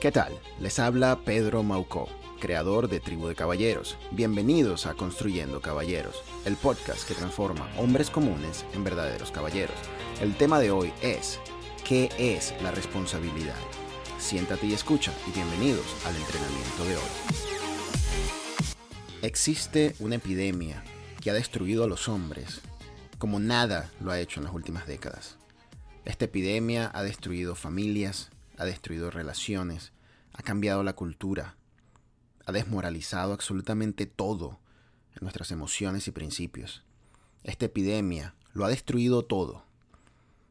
¿Qué tal? Les habla Pedro Maucó, creador de Tribu de Caballeros. Bienvenidos a Construyendo Caballeros, el podcast que transforma hombres comunes en verdaderos caballeros. El tema de hoy es, ¿qué es la responsabilidad? Siéntate y escucha y bienvenidos al entrenamiento de hoy. Existe una epidemia que ha destruido a los hombres como nada lo ha hecho en las últimas décadas. Esta epidemia ha destruido familias, ha destruido relaciones, ha cambiado la cultura, ha desmoralizado absolutamente todo en nuestras emociones y principios. Esta epidemia lo ha destruido todo.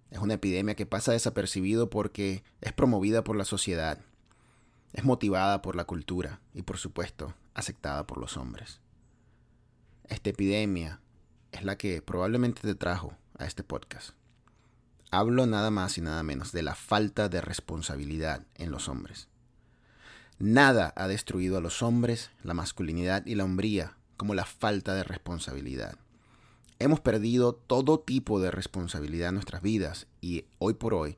Es una epidemia que pasa desapercibido porque es promovida por la sociedad, es motivada por la cultura y por supuesto aceptada por los hombres. Esta epidemia es la que probablemente te trajo a este podcast. Hablo nada más y nada menos de la falta de responsabilidad en los hombres. Nada ha destruido a los hombres, la masculinidad y la hombría como la falta de responsabilidad. Hemos perdido todo tipo de responsabilidad en nuestras vidas y hoy por hoy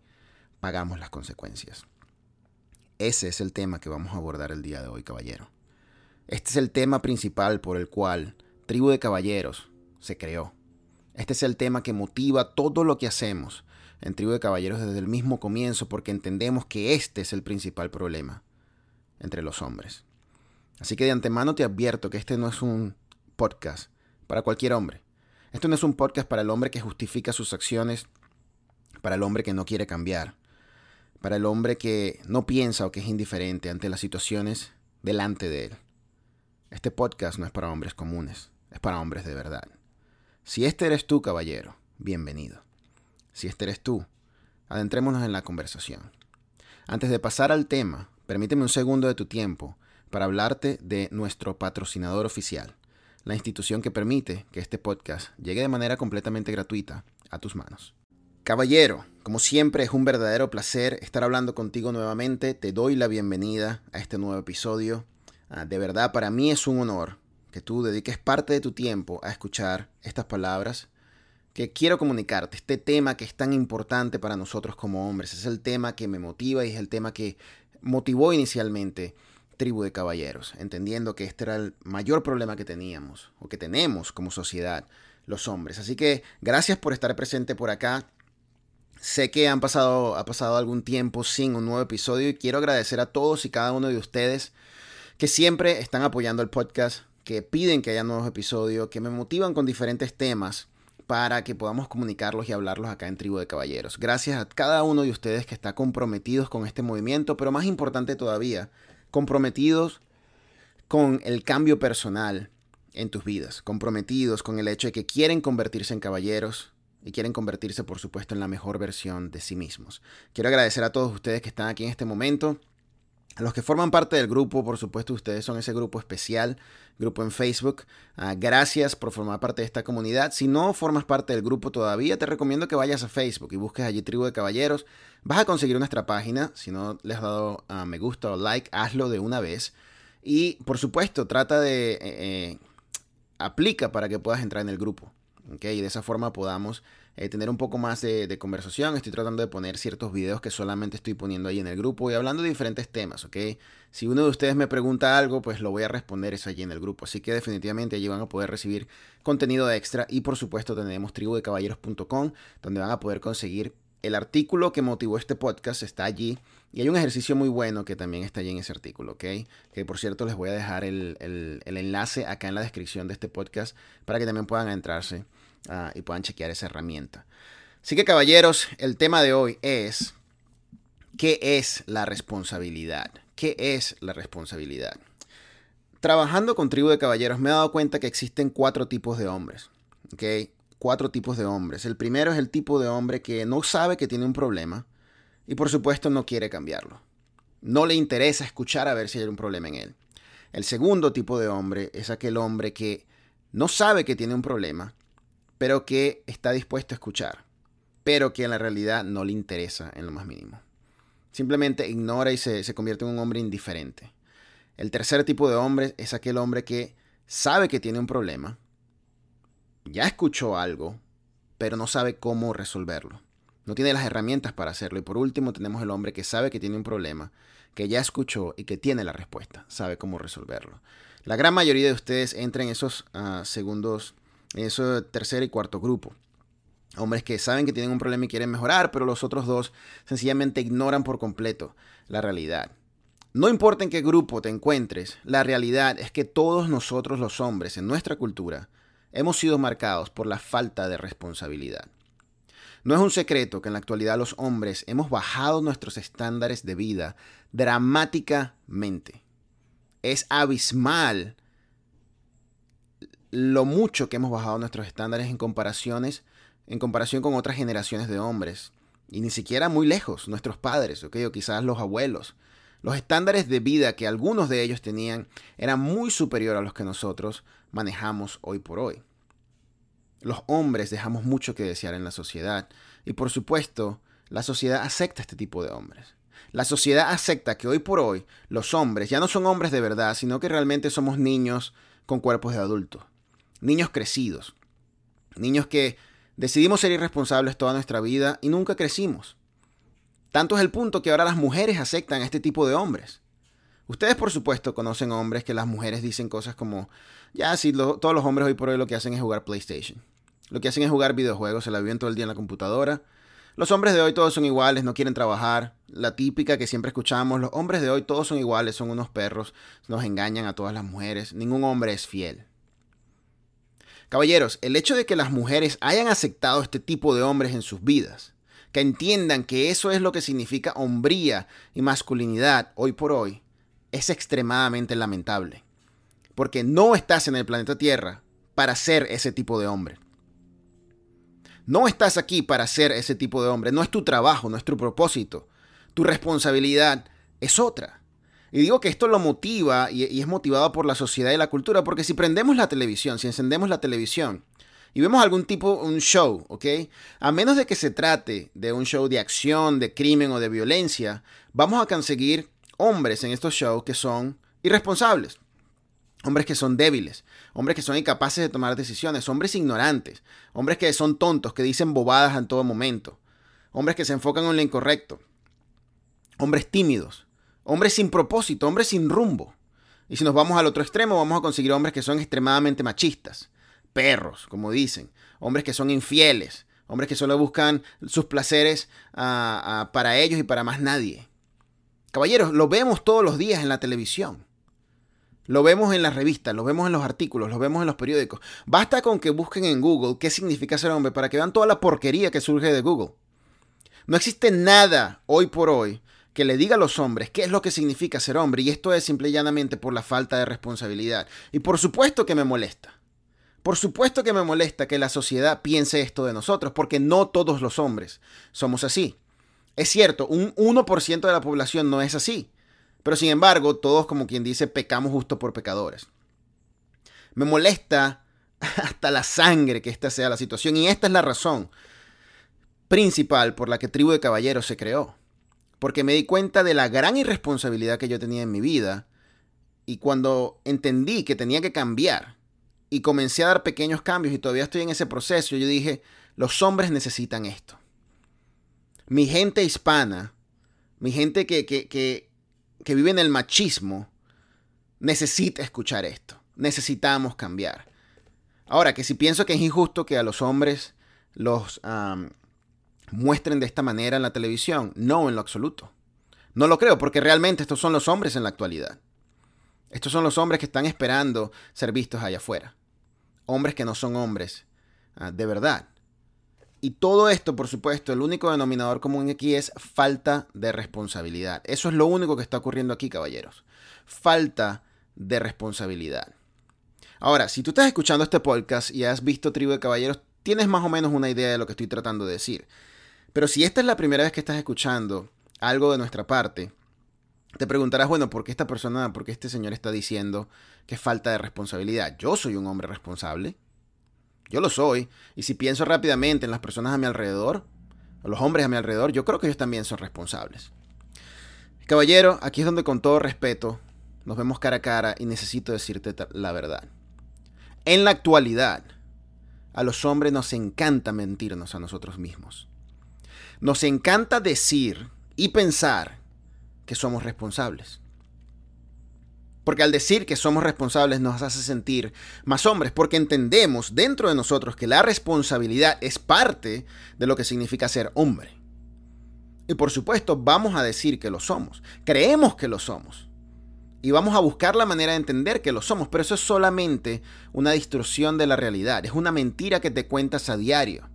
pagamos las consecuencias. Ese es el tema que vamos a abordar el día de hoy, caballero. Este es el tema principal por el cual Tribu de Caballeros se creó. Este es el tema que motiva todo lo que hacemos en Tribu de Caballeros desde el mismo comienzo porque entendemos que este es el principal problema entre los hombres. Así que de antemano te advierto que este no es un podcast para cualquier hombre. Esto no es un podcast para el hombre que justifica sus acciones, para el hombre que no quiere cambiar, para el hombre que no piensa o que es indiferente ante las situaciones delante de él. Este podcast no es para hombres comunes, es para hombres de verdad. Si este eres tú, caballero, bienvenido. Si este eres tú, adentrémonos en la conversación. Antes de pasar al tema, permíteme un segundo de tu tiempo para hablarte de nuestro patrocinador oficial, la institución que permite que este podcast llegue de manera completamente gratuita a tus manos. Caballero, como siempre es un verdadero placer estar hablando contigo nuevamente. Te doy la bienvenida a este nuevo episodio. Ah, de verdad, para mí es un honor que tú dediques parte de tu tiempo a escuchar estas palabras que quiero comunicarte, este tema que es tan importante para nosotros como hombres, es el tema que me motiva y es el tema que motivó inicialmente Tribu de Caballeros, entendiendo que este era el mayor problema que teníamos o que tenemos como sociedad los hombres. Así que gracias por estar presente por acá. Sé que han pasado, ha pasado algún tiempo sin un nuevo episodio y quiero agradecer a todos y cada uno de ustedes que siempre están apoyando el podcast, que piden que haya nuevos episodios, que me motivan con diferentes temas para que podamos comunicarlos y hablarlos acá en Tribu de Caballeros. Gracias a cada uno de ustedes que está comprometidos con este movimiento, pero más importante todavía, comprometidos con el cambio personal en tus vidas, comprometidos con el hecho de que quieren convertirse en caballeros y quieren convertirse, por supuesto, en la mejor versión de sí mismos. Quiero agradecer a todos ustedes que están aquí en este momento. Los que forman parte del grupo, por supuesto, ustedes son ese grupo especial, grupo en Facebook. Ah, gracias por formar parte de esta comunidad. Si no formas parte del grupo todavía, te recomiendo que vayas a Facebook y busques allí Tribu de Caballeros. Vas a conseguir nuestra página. Si no le has dado a me gusta o like, hazlo de una vez. Y por supuesto, trata de... Eh, eh, aplica para que puedas entrar en el grupo. Y de esa forma podamos eh, tener un poco más de, conversación. Estoy tratando de poner ciertos videos que solamente estoy poniendo ahí en el grupo y hablando de diferentes temas, ¿ok? Si uno de ustedes me pregunta algo, pues lo voy a responder eso allí en el grupo. Así que definitivamente allí van a poder recibir contenido extra y por supuesto tenemos tribudecaballeros.com donde van a poder conseguir el artículo que motivó este podcast está allí. Y hay un ejercicio muy bueno que también está allí en ese artículo, ¿ok? Que por cierto les voy a dejar el, el enlace acá en la descripción de este podcast para que también puedan entrarse Ah, y puedan chequear esa herramienta. Así que caballeros, el tema de hoy es, ¿qué es la responsabilidad? ¿Qué es la responsabilidad? Trabajando con tribu de caballeros me he dado cuenta que existen cuatro tipos de hombres. ¿ok? Cuatro tipos de hombres. El primero es el tipo de hombre que no sabe que tiene un problema y por supuesto no quiere cambiarlo. No le interesa escuchar a ver si hay un problema en él. El segundo tipo de hombre es aquel hombre que no sabe que tiene un problema pero que está dispuesto a escuchar, pero que en la realidad no le interesa en lo más mínimo. Simplemente ignora y se, convierte en un hombre indiferente. El tercer tipo de hombre es aquel hombre que sabe que tiene un problema, ya escuchó algo, pero no sabe cómo resolverlo. no tiene las herramientas para hacerlo. Y por último tenemos el hombre que sabe que tiene un problema, que ya escuchó y que tiene la respuesta, sabe cómo resolverlo. La gran mayoría de ustedes entran en esos ah, segundos, ese tercer y cuarto grupo. Hombres que saben que tienen un problema y quieren mejorar, pero los otros dos sencillamente ignoran por completo la realidad. No importa en qué grupo te encuentres, la realidad es que todos nosotros los hombres en nuestra cultura hemos sido marcados por la falta de responsabilidad. No es un secreto que en la actualidad los hombres hemos bajado nuestros estándares de vida dramáticamente. Es abismal lo mucho que hemos bajado nuestros estándares en comparaciones en comparación con otras generaciones de hombres. Y ni siquiera muy lejos, nuestros padres, o quizás los abuelos. Los estándares de vida que algunos de ellos tenían eran muy superiores a los que nosotros manejamos hoy por hoy. Los hombres dejamos mucho que desear en la sociedad y por supuesto la sociedad acepta este tipo de hombres. La sociedad acepta que hoy por hoy los hombres ya no son hombres de verdad, sino que realmente somos niños con cuerpos de adultos. Niños crecidos. Niños que decidimos ser irresponsables toda nuestra vida y nunca crecimos. Tanto es el punto que ahora las mujeres aceptan a este tipo de hombres. Ustedes, por supuesto, conocen hombres que las mujeres dicen cosas como, ya, si todos los hombres hoy por hoy lo que hacen es jugar PlayStation. Lo que hacen es jugar videojuegos, se la viven todo el día en la computadora. Los hombres de hoy todos son iguales, no quieren trabajar. La típica que siempre escuchamos, los hombres de hoy todos son iguales, son unos perros, nos engañan a todas las mujeres. Ningún hombre es fiel. Caballeros, el hecho de que las mujeres hayan aceptado este tipo de hombres en sus vidas, que entiendan que eso es lo que significa hombría y masculinidad hoy por hoy, es extremadamente lamentable. Porque no estás en el planeta Tierra para ser ese tipo de hombre. No estás aquí para ser ese tipo de hombre. No es tu trabajo, no es tu propósito. Tu responsabilidad es otra. Y digo que esto lo motiva y, es motivado por la sociedad y la cultura, porque si prendemos la televisión, si encendemos la televisión y vemos algún tipo, un show, ¿ok? A menos de que se trate de un show de acción, de crimen o de violencia, vamos a conseguir hombres en estos shows que son irresponsables. Hombres que son débiles, hombres que son incapaces de tomar decisiones, hombres ignorantes, hombres que son tontos, que dicen bobadas en todo momento, hombres que se enfocan en lo incorrecto, hombres tímidos, hombres sin propósito, hombres sin rumbo. Y si nos vamos al otro extremo, vamos a conseguir hombres que son extremadamente machistas, perros, como dicen, hombres que son infieles, hombres que solo buscan sus placeres ah, ah, para ellos y para más nadie. Caballeros, lo vemos todos los días en la televisión. Lo vemos en las revistas, lo vemos en los artículos, lo vemos en los periódicos. Basta con que busquen en Google qué significa ser hombre para que vean toda la porquería que surge de Google. No existe nada hoy por hoy que le diga a los hombres qué es lo que significa ser hombre y esto es simple y llanamente por la falta de responsabilidad. Y por supuesto que me molesta. Por supuesto que me molesta que la sociedad piense esto de nosotros, porque no todos los hombres somos así. Es cierto, un 1% de la población no es así. Pero sin embargo, todos, como quien dice, pecamos justo por pecadores. Me molesta hasta la sangre que esta sea la situación. Y esta es la razón principal por la que Tribu de Caballeros se creó. Porque me di cuenta de la gran irresponsabilidad que yo tenía en mi vida. Y cuando entendí que tenía que cambiar y comencé a dar pequeños cambios y todavía estoy en ese proceso, yo dije, los hombres necesitan esto. Mi gente hispana, mi gente que, que, que, que vive en el machismo necesita escuchar esto. Necesitamos cambiar. Ahora, que si pienso que es injusto que a los hombres los muestren de esta manera en la televisión, no en lo absoluto. No lo creo, porque realmente estos son los hombres en la actualidad. Estos son los hombres que están esperando ser vistos allá afuera. Hombres que no son hombres ah, de verdad. Y todo esto, por supuesto, el único denominador común aquí es falta de responsabilidad. Eso es lo único que está ocurriendo aquí, caballeros. Falta de responsabilidad. Ahora, si tú estás escuchando este podcast y has visto Tribu de Caballeros, tienes más o menos una idea de lo que estoy tratando de decir. Pero si esta es la primera vez que estás escuchando algo de nuestra parte, te preguntarás, bueno, ¿por qué esta persona, por qué este señor está diciendo que falta de responsabilidad? Yo soy un hombre responsable. Yo lo soy. Y si pienso rápidamente en las personas a mi alrededor, a los hombres a mi alrededor, yo creo que ellos también son responsables. Caballero, aquí es donde con todo respeto nos vemos cara a cara y necesito decirte la verdad. En la actualidad, a los hombres nos encanta mentirnos a nosotros mismos. Nos encanta decir y pensar que somos responsables. Porque al decir que somos responsables nos hace sentir más hombres, porque entendemos dentro de nosotros que la responsabilidad es parte de lo que significa ser hombre. Y por supuesto vamos a decir que lo somos, creemos que lo somos. Y vamos a buscar la manera de entender que lo somos, pero eso es solamente una distorsión de la realidad, es una mentira que te cuentas a diario.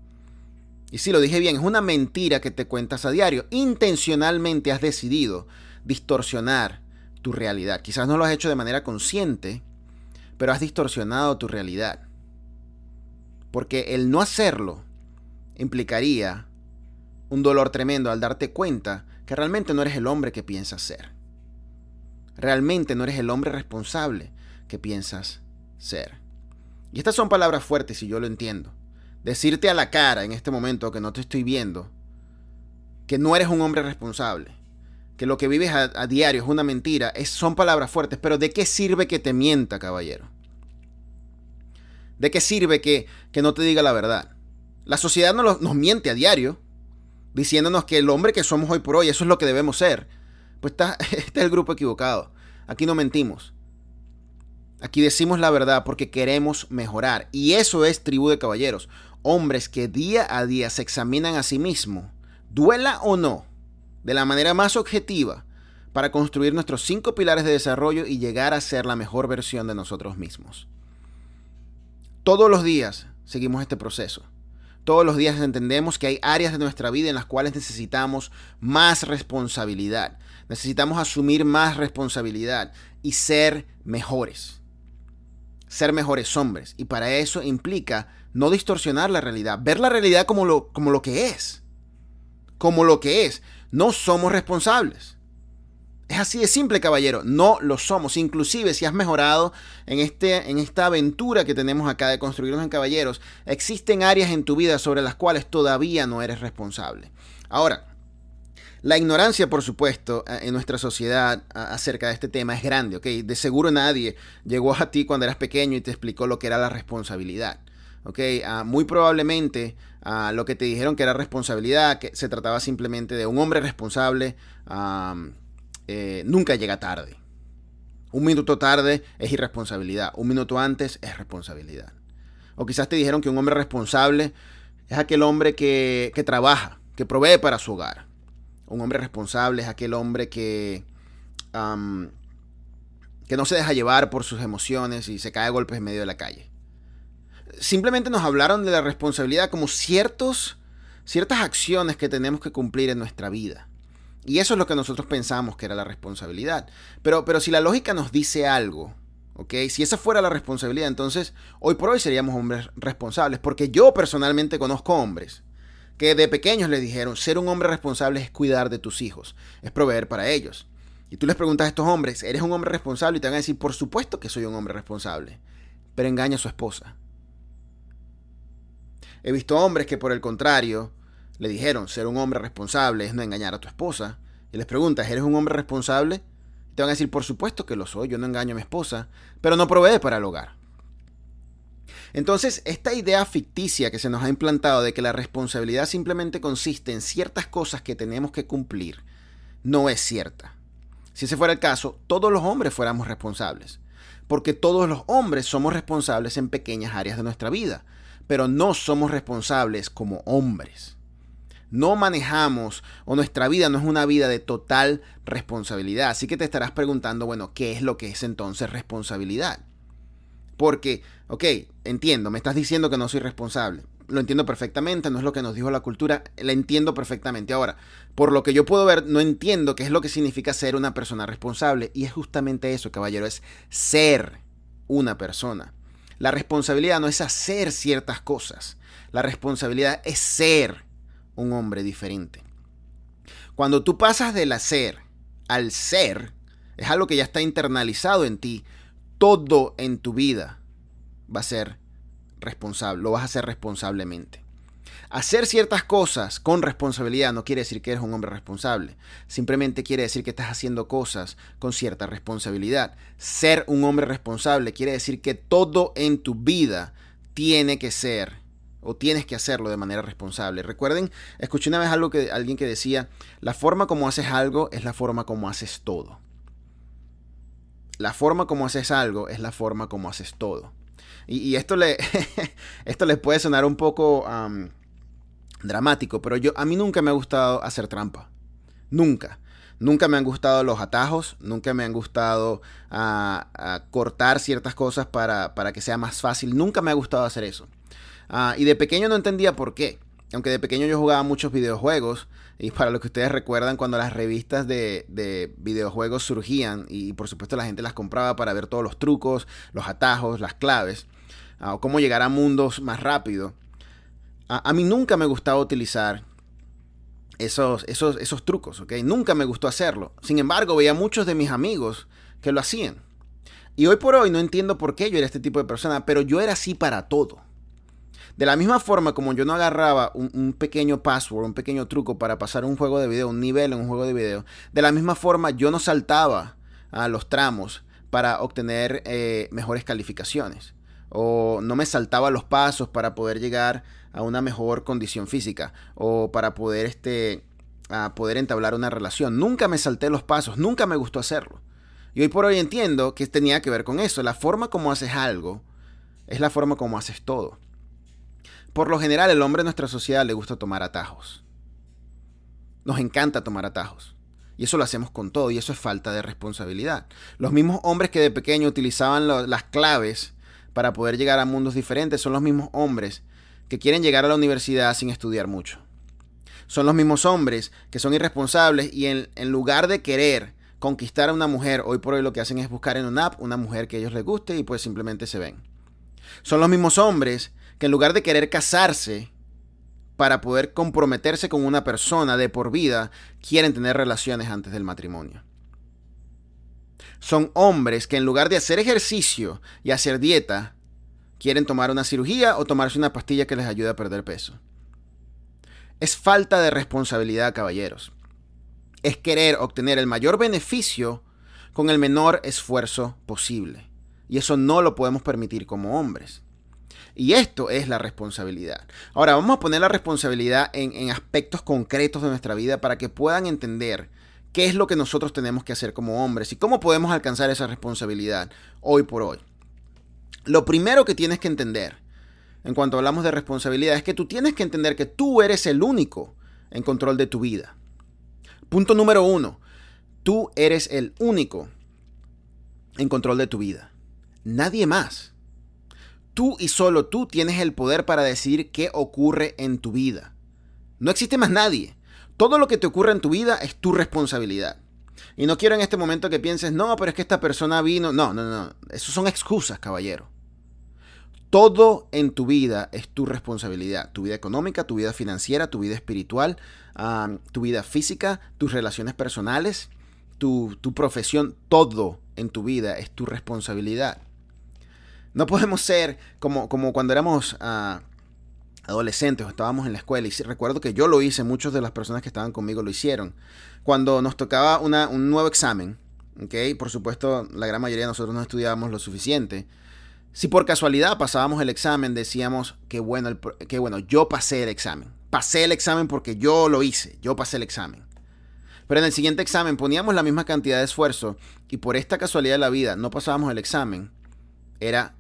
Y si lo dije bien, es una mentira que te cuentas a diario. Intencionalmente has decidido distorsionar tu realidad. Quizás no lo has hecho de manera consciente, pero has distorsionado tu realidad. Porque el no hacerlo implicaría un dolor tremendo al darte cuenta que realmente no eres el hombre que piensas ser. Realmente no eres el hombre responsable que piensas ser. Y estas son palabras fuertes y yo lo entiendo. Decirte a la cara en este momento que no te estoy viendo, que no eres un hombre responsable, que lo que vives a, diario es una mentira, es, son palabras fuertes, pero ¿de qué sirve que te mienta, caballero? ¿De qué sirve que, que no te diga la verdad? La sociedad nos, miente a diario, diciéndonos que el hombre que somos hoy por hoy, eso es lo que debemos ser. Pues está, está el grupo equivocado. Aquí no mentimos. Aquí decimos la verdad porque queremos mejorar. Y eso es tribu de caballeros. Hombres que día a día se examinan a sí mismos, duela o no, de la manera más objetiva, para construir nuestros cinco pilares de desarrollo y llegar a ser la mejor versión de nosotros mismos. Todos los días seguimos este proceso. Todos los días entendemos que hay áreas de nuestra vida en las cuales necesitamos más responsabilidad. Necesitamos asumir más responsabilidad y ser mejores. Ser mejores hombres. Y para eso implica no distorsionar la realidad. Ver la realidad como lo, como lo que es. Como lo que es. No somos responsables. Es así de simple, caballero. No lo somos. Inclusive si has mejorado en, este, en esta aventura que tenemos acá de construirnos en caballeros, existen áreas en tu vida sobre las cuales todavía no eres responsable. Ahora, la ignorancia, por supuesto, en nuestra sociedad acerca de este tema es grande, ¿ok? De seguro nadie llegó a ti cuando eras pequeño y te explicó lo que era la responsabilidad. ¿ok? Ah, muy probablemente ah, lo que te dijeron que era responsabilidad, que se trataba simplemente de un hombre responsable, eh, nunca llega tarde. Un minuto tarde es irresponsabilidad. Un minuto antes es responsabilidad. O quizás te dijeron que un hombre responsable es aquel hombre que, trabaja, que provee para su hogar. Un hombre responsable es aquel hombre que, que no se deja llevar por sus emociones y se cae a golpes en medio de la calle. Simplemente nos hablaron de la responsabilidad como ciertos, ciertas acciones que tenemos que cumplir en nuestra vida. Y eso es lo que nosotros pensamos que era la responsabilidad. Pero, pero si la lógica nos dice algo, ¿ok? Si esa fuera la responsabilidad, entonces hoy por hoy seríamos hombres responsables. Porque yo personalmente conozco hombres que de pequeños les dijeron, ser un hombre responsable es cuidar de tus hijos, es proveer para ellos. Y tú les preguntas a estos hombres, ¿eres un hombre responsable? Y te van a decir, por supuesto que soy un hombre responsable, pero engaña a su esposa. He visto hombres que por el contrario le dijeron, ser un hombre responsable es no engañar a tu esposa. Y les preguntas, ¿eres un hombre responsable? te van a decir, por supuesto que lo soy, yo no engaño a mi esposa, pero no provee para el hogar. Entonces, esta idea ficticia que se nos ha implantado de que la responsabilidad simplemente consiste en ciertas cosas que tenemos que cumplir, no es cierta. Si ese fuera el caso, todos los hombres fuéramos responsables, porque todos los hombres somos responsables en pequeñas áreas de nuestra vida, pero no somos responsables como hombres no manejamos o nuestra vida no es una vida de total responsabilidad. Así que te estarás preguntando, bueno, ¿qué es lo que es entonces responsabilidad? Porque, ok, entiendo, me estás diciendo que no soy responsable. Lo entiendo perfectamente, no es lo que nos dijo la cultura, la entiendo perfectamente. Ahora, por lo que yo puedo ver, no entiendo qué es lo que significa ser una persona responsable. Y es justamente eso, caballero, es ser una persona. La responsabilidad no es hacer ciertas cosas. La responsabilidad es ser un hombre diferente. Cuando tú pasas del hacer al ser, es algo que ya está internalizado en ti, todo en tu vida va a ser responsable, lo vas a hacer responsablemente. Hacer ciertas cosas con responsabilidad no quiere decir que eres un hombre responsable. Simplemente quiere decir que estás haciendo cosas con cierta responsabilidad. Ser un hombre responsable quiere decir que todo en tu vida tiene que ser o tienes que hacerlo de manera responsable. Recuerden, escuché una vez algo que alguien que decía, la forma como haces algo es la forma como haces todo. La forma como haces algo es la forma como haces todo. Y, esto, le, esto les puede sonar un poco dramático, pero yo, a mí nunca me ha gustado hacer trampa. Nunca. Nunca me han gustado los atajos, nunca me han gustado ah, cortar ciertas cosas para, para, que sea más fácil. Nunca me ha gustado hacer eso. Ah, y de pequeño no entendía por qué. Aunque de pequeño yo jugaba muchos videojuegos. Y para lo que ustedes recuerdan, cuando las revistas de, de videojuegos surgían, y por supuesto la gente las compraba para ver todos los trucos, los atajos, las claves, ah, o cómo llegar a mundos más rápido. A, mí nunca me gustaba utilizar esos, esos, esos trucos. Nunca me gustó hacerlo. Sin embargo, veía muchos de mis amigos que lo hacían. Y hoy por hoy no entiendo por qué yo era este tipo de persona, pero yo era así para todo. De la misma forma como yo no agarraba un, pequeño password, un pequeño truco para pasar un juego de video, un nivel en un juego de video, de la misma forma yo no saltaba a los tramos para obtener eh, mejores calificaciones. O no me saltaba los pasos para poder llegar a una mejor condición física. O para poder, este, a poder entablar una relación. Nunca me salté los pasos, nunca me gustó hacerlo. Y hoy por hoy entiendo que tenía que ver con eso. La forma como haces algo es la forma como haces todo. Por lo general, el hombre en nuestra sociedad le gusta tomar atajos. Nos encanta tomar atajos. Y eso lo hacemos con todo, y eso es falta de responsabilidad. Los mismos hombres que de pequeño utilizaban las claves para poder llegar a mundos diferentes son los mismos hombres que quieren llegar a la universidad sin estudiar mucho. Son los mismos hombres que son irresponsables y en, en lugar de querer conquistar a una mujer, hoy por hoy lo que hacen es buscar en una app una mujer que a ellos les guste y pues simplemente se ven. Son los mismos hombres que en lugar de querer casarse para poder comprometerse con una persona de por vida, quieren tener relaciones antes del matrimonio. Son hombres que en lugar de hacer ejercicio y hacer dieta, quieren tomar una cirugía o tomarse una pastilla que les ayude a perder peso. Es falta de responsabilidad, caballeros. Es querer obtener el mayor beneficio con el menor esfuerzo posible. Y eso no lo podemos permitir como hombres. Y esto es la responsabilidad. Ahora vamos a poner la responsabilidad en, aspectos concretos de nuestra vida para que puedan entender qué es lo que nosotros tenemos que hacer como hombres y cómo podemos alcanzar esa responsabilidad hoy por hoy. Lo primero que tienes que entender en cuanto hablamos de responsabilidad es que tú tienes que entender que tú eres el único en control de tu vida. Punto número uno, tú eres el único en control de tu vida. Nadie más. Tú y solo tú tienes el poder para decidir qué ocurre en tu vida. No existe más nadie. Todo lo que te ocurre en tu vida es tu responsabilidad. Y no quiero en este momento que pienses, no, pero es que esta persona vino. No, no, no. Eso son excusas, caballero. Todo en tu vida es tu responsabilidad. Tu vida económica, tu vida financiera, tu vida espiritual, tu vida física, tus relaciones personales, tu, tu profesión. Todo en tu vida es tu responsabilidad. No podemos ser como, como cuando éramos ah, adolescentes o estábamos en la escuela. Y recuerdo que yo lo hice, muchas de las personas que estaban conmigo lo hicieron. Cuando nos tocaba un nuevo examen, ¿okay? por supuesto la gran mayoría de nosotros no estudiábamos lo suficiente. Si por casualidad pasábamos el examen, decíamos que bueno, que bueno, yo pasé el examen. Pasé el examen porque yo lo hice, yo pasé el examen. Pero en el siguiente examen poníamos la misma cantidad de esfuerzo y por esta casualidad de la vida no pasábamos el examen. Era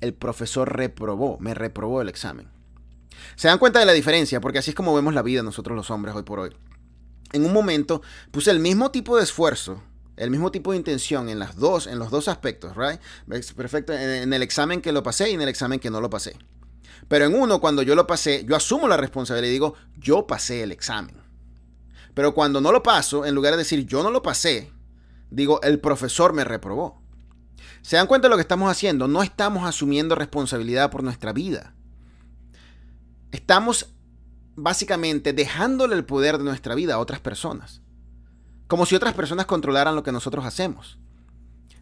el profesor reprobó, me reprobó el examen. Se dan cuenta de la diferencia, porque así es como vemos la vida nosotros los hombres hoy por hoy. En un momento puse el mismo tipo de esfuerzo, el mismo tipo de intención en las dos, en los dos aspectos, right? Perfecto, en el examen que lo pasé y en el examen que no lo pasé. Pero en uno, cuando yo lo pasé, yo asumo la responsabilidad y digo, yo pasé el examen. Pero cuando no lo paso, en lugar de decir yo no lo pasé, digo, el profesor me reprobó. ¿Se dan cuenta de lo que estamos haciendo? No estamos asumiendo responsabilidad por nuestra vida. Estamos básicamente dejándole el poder de nuestra vida a otras personas. Como si otras personas controlaran lo que nosotros hacemos.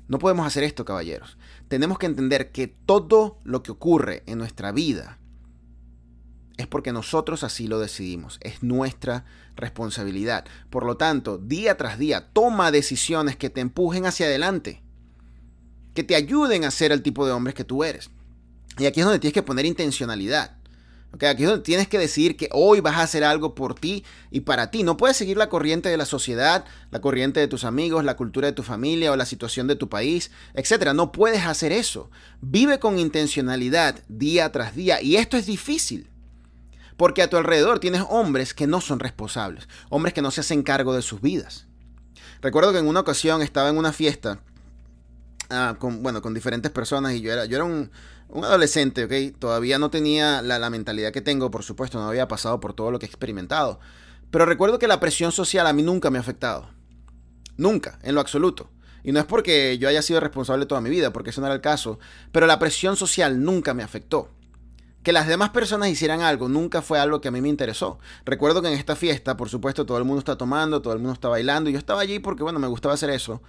No podemos hacer esto, caballeros. Tenemos que entender que todo lo que ocurre en nuestra vida es porque nosotros así lo decidimos. Es nuestra responsabilidad. Por lo tanto, día tras día, toma decisiones que te empujen hacia adelante que te ayuden a ser el tipo de hombres que tú eres. Y aquí es donde tienes que poner intencionalidad. Aquí es donde tienes que decir que hoy vas a hacer algo por ti y para ti. No puedes seguir la corriente de la sociedad, la corriente de tus amigos, la cultura de tu familia o la situación de tu país, etc. No puedes hacer eso. Vive con intencionalidad día tras día y esto es difícil. Porque a tu alrededor tienes hombres que no son responsables, hombres que no se hacen cargo de sus vidas. Recuerdo que en una ocasión estaba en una fiesta ah, con, bueno, con diferentes personas y yo era, yo era un, adolescente, ¿ok? Todavía no tenía la, mentalidad que tengo, por supuesto, no había pasado por todo lo que he experimentado. Pero recuerdo que la presión social a mí nunca me ha afectado. Nunca, en lo absoluto. Y no es porque yo haya sido responsable toda mi vida, porque eso no era el caso, pero la presión social nunca me afectó. Que las demás personas hicieran algo nunca fue algo que a mí me interesó. Recuerdo que en esta fiesta, por supuesto, todo el mundo está tomando, todo el mundo está bailando, y yo estaba allí porque, bueno, me gustaba hacer eso.